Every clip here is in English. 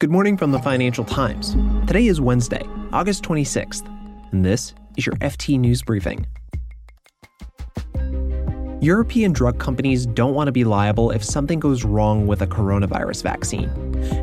Good morning from the Financial Times. Today is Wednesday, August 26th, and this is your FT News Briefing. European drug companies don't want to be liable if something goes wrong with a coronavirus vaccine.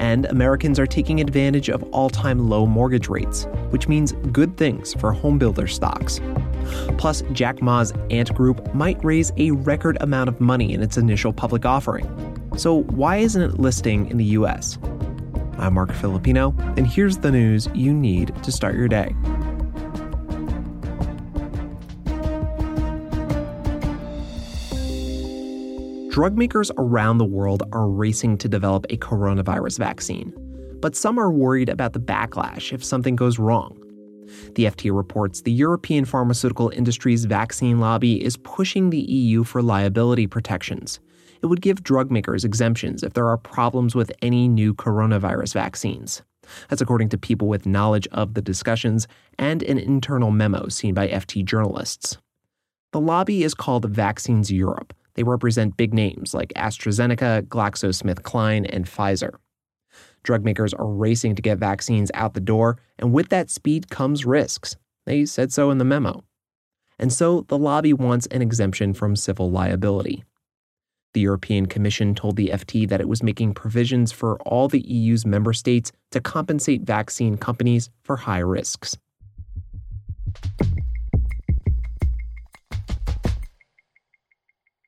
And Americans are taking advantage of all time low mortgage rates, which means good things for homebuilder stocks. Plus, Jack Ma's Ant Group might raise a record amount of money in its initial public offering. So, why isn't it listing in the US? I'm Marc Filippino, and here's the news you need to start your day. Drug makers around the world are racing to develop a coronavirus vaccine, but some are worried about the backlash if something goes wrong. The FT reports the European pharmaceutical industry's vaccine lobby is pushing the EU for liability protections it would give drug makers exemptions if there are problems with any new coronavirus vaccines. That's according to people with knowledge of the discussions and an internal memo seen by FT journalists. The lobby is called Vaccines Europe. They represent big names like AstraZeneca, GlaxoSmithKline, and Pfizer. Drug makers are racing to get vaccines out the door, and with that speed comes risks. They said so in the memo. And so the lobby wants an exemption from civil liability. The European Commission told the FT that it was making provisions for all the EU's member states to compensate vaccine companies for high risks.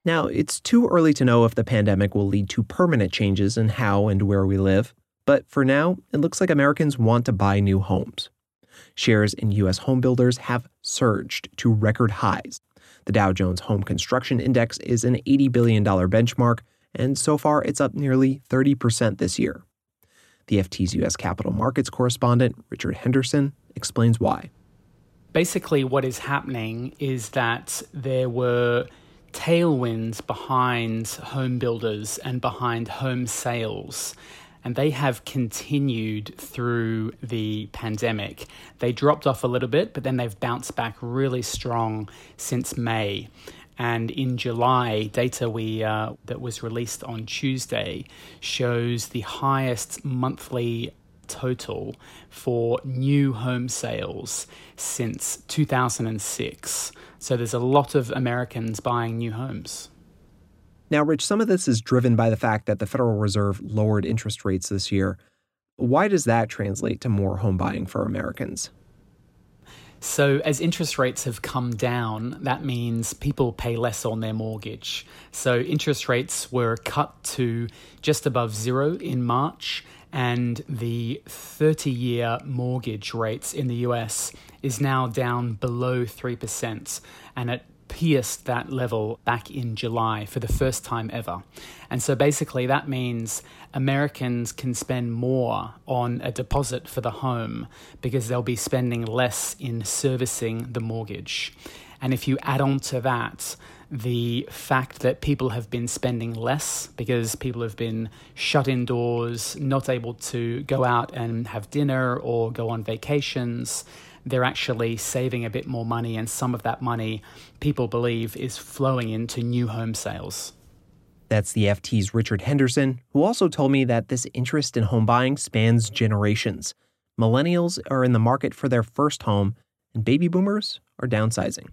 Now, it's too early to know if the pandemic will lead to permanent changes in how and where we live, but for now, it looks like Americans want to buy new homes. Shares in U.S. homebuilders have surged to record highs, the Dow Jones Home Construction Index is an $80 billion benchmark, and so far it's up nearly 30% this year. The FT's U.S. capital markets correspondent, Richard Henderson, explains why. Basically, what is happening is that there were tailwinds behind home builders and behind home sales and they have continued through the pandemic. They dropped off a little bit, but then they've bounced back really strong since May. And in July, data we uh, that was released on Tuesday shows the highest monthly total for new home sales since 2006. So there's a lot of Americans buying new homes. Now, Rich, some of this is driven by the fact that the Federal Reserve lowered interest rates this year. Why does that translate to more home buying for Americans? So, as interest rates have come down, that means people pay less on their mortgage. So, interest rates were cut to just above zero in March, and the 30 year mortgage rates in the US is now down below 3%. And at pierced that level back in July for the first time ever. And so basically, that means Americans can spend more on a deposit for the home because they'll be spending less in servicing the mortgage. And if you add on to that, the fact that people have been spending less because people have been shut indoors, not able to go out and have dinner or go on vacations, they're actually saving a bit more money, and some of that money, people believe, is flowing into new home sales. That's the FT's Richard Henderson, who also told me that this interest in home buying spans generations. Millennials are in the market for their first home, and baby boomers are downsizing.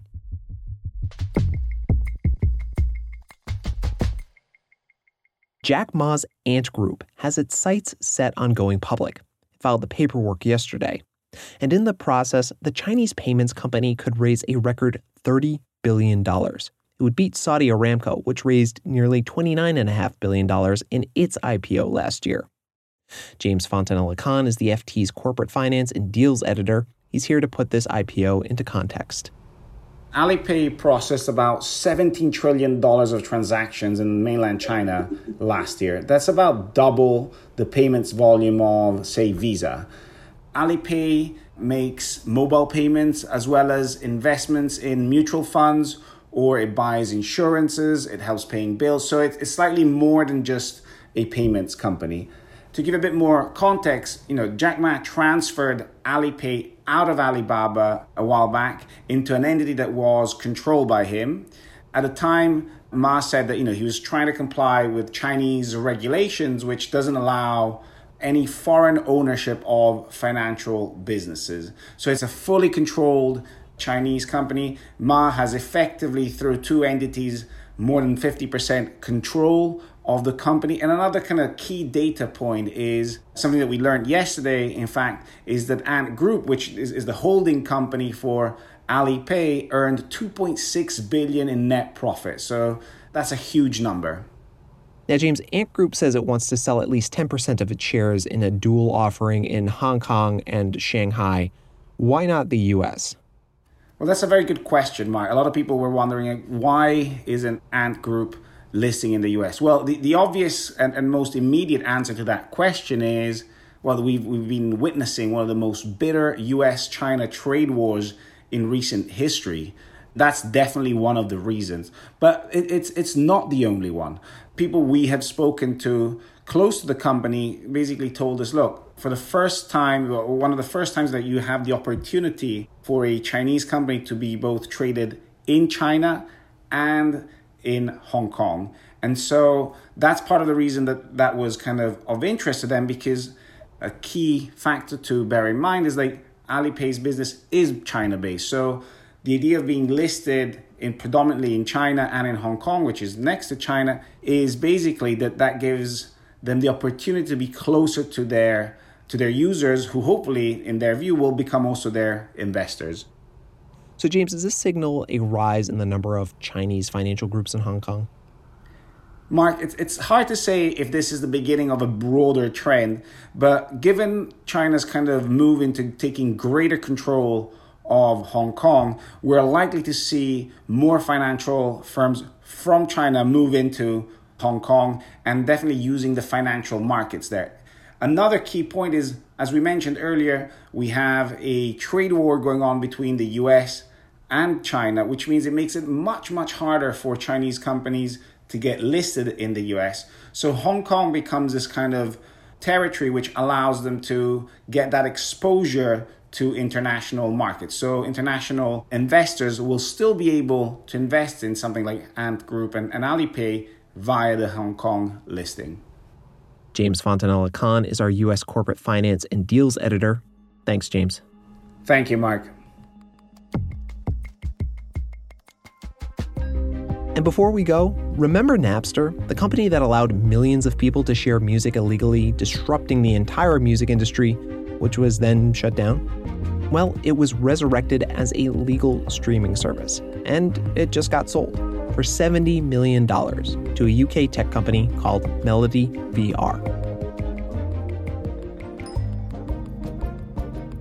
Jack Ma's Ant Group has its sights set on going public. It filed the paperwork yesterday. And in the process, the Chinese payments company could raise a record $30 billion. It would beat Saudi Aramco, which raised nearly $29.5 billion in its IPO last year. James Fontanella Khan is the FT's corporate finance and deals editor. He's here to put this IPO into context. Alipay processed about $17 trillion of transactions in mainland China last year. That's about double the payments volume of, say, Visa. Alipay makes mobile payments as well as investments in mutual funds or it buys insurances, it helps paying bills. So it's slightly more than just a payments company. To give a bit more context, you know, Jack Ma transferred Alipay out of Alibaba a while back into an entity that was controlled by him. At the time, Ma said that you know he was trying to comply with Chinese regulations, which doesn't allow any foreign ownership of financial businesses. So it's a fully controlled Chinese company. Ma has effectively, through two entities, more than 50% control of the company. And another kind of key data point is something that we learned yesterday, in fact, is that Ant Group, which is, is the holding company for Alipay, earned 2.6 billion in net profit. So that's a huge number. Now, James, Ant Group says it wants to sell at least 10% of its shares in a dual offering in Hong Kong and Shanghai. Why not the US? Well, that's a very good question, Mark. A lot of people were wondering why isn't Ant Group listing in the US? Well, the, the obvious and, and most immediate answer to that question is well, we've, we've been witnessing one of the most bitter US China trade wars in recent history. That's definitely one of the reasons. But it, it's, it's not the only one. People we have spoken to close to the company basically told us look, for the first time, one of the first times that you have the opportunity for a Chinese company to be both traded in China and in Hong Kong. And so that's part of the reason that that was kind of of interest to them because a key factor to bear in mind is like Alipay's business is China based. So the idea of being listed in predominantly in China and in Hong Kong, which is next to China, is basically that that gives them the opportunity to be closer to their to their users who hopefully in their view will become also their investors. So, James, does this signal a rise in the number of Chinese financial groups in Hong Kong? Mark, it's, it's hard to say if this is the beginning of a broader trend, but given China's kind of move into taking greater control of Hong Kong, we're likely to see more financial firms from China move into Hong Kong and definitely using the financial markets there. Another key point is, as we mentioned earlier, we have a trade war going on between the US and China, which means it makes it much, much harder for Chinese companies to get listed in the US. So Hong Kong becomes this kind of territory which allows them to get that exposure to international markets. So international investors will still be able to invest in something like Ant Group and, and Alipay via the Hong Kong listing. James Fontanella Khan is our U.S. corporate finance and deals editor. Thanks, James. Thank you, Mark. And before we go, remember Napster, the company that allowed millions of people to share music illegally, disrupting the entire music industry, which was then shut down? Well, it was resurrected as a legal streaming service, and it just got sold for $70 million to a UK tech company called MelodyVR.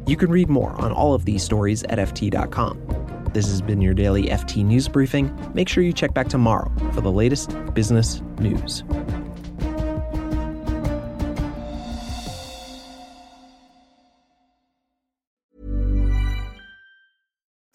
You can read more on all of these stories at FT.com. This has been your daily FT News Briefing. Make sure you check back tomorrow for the latest business news.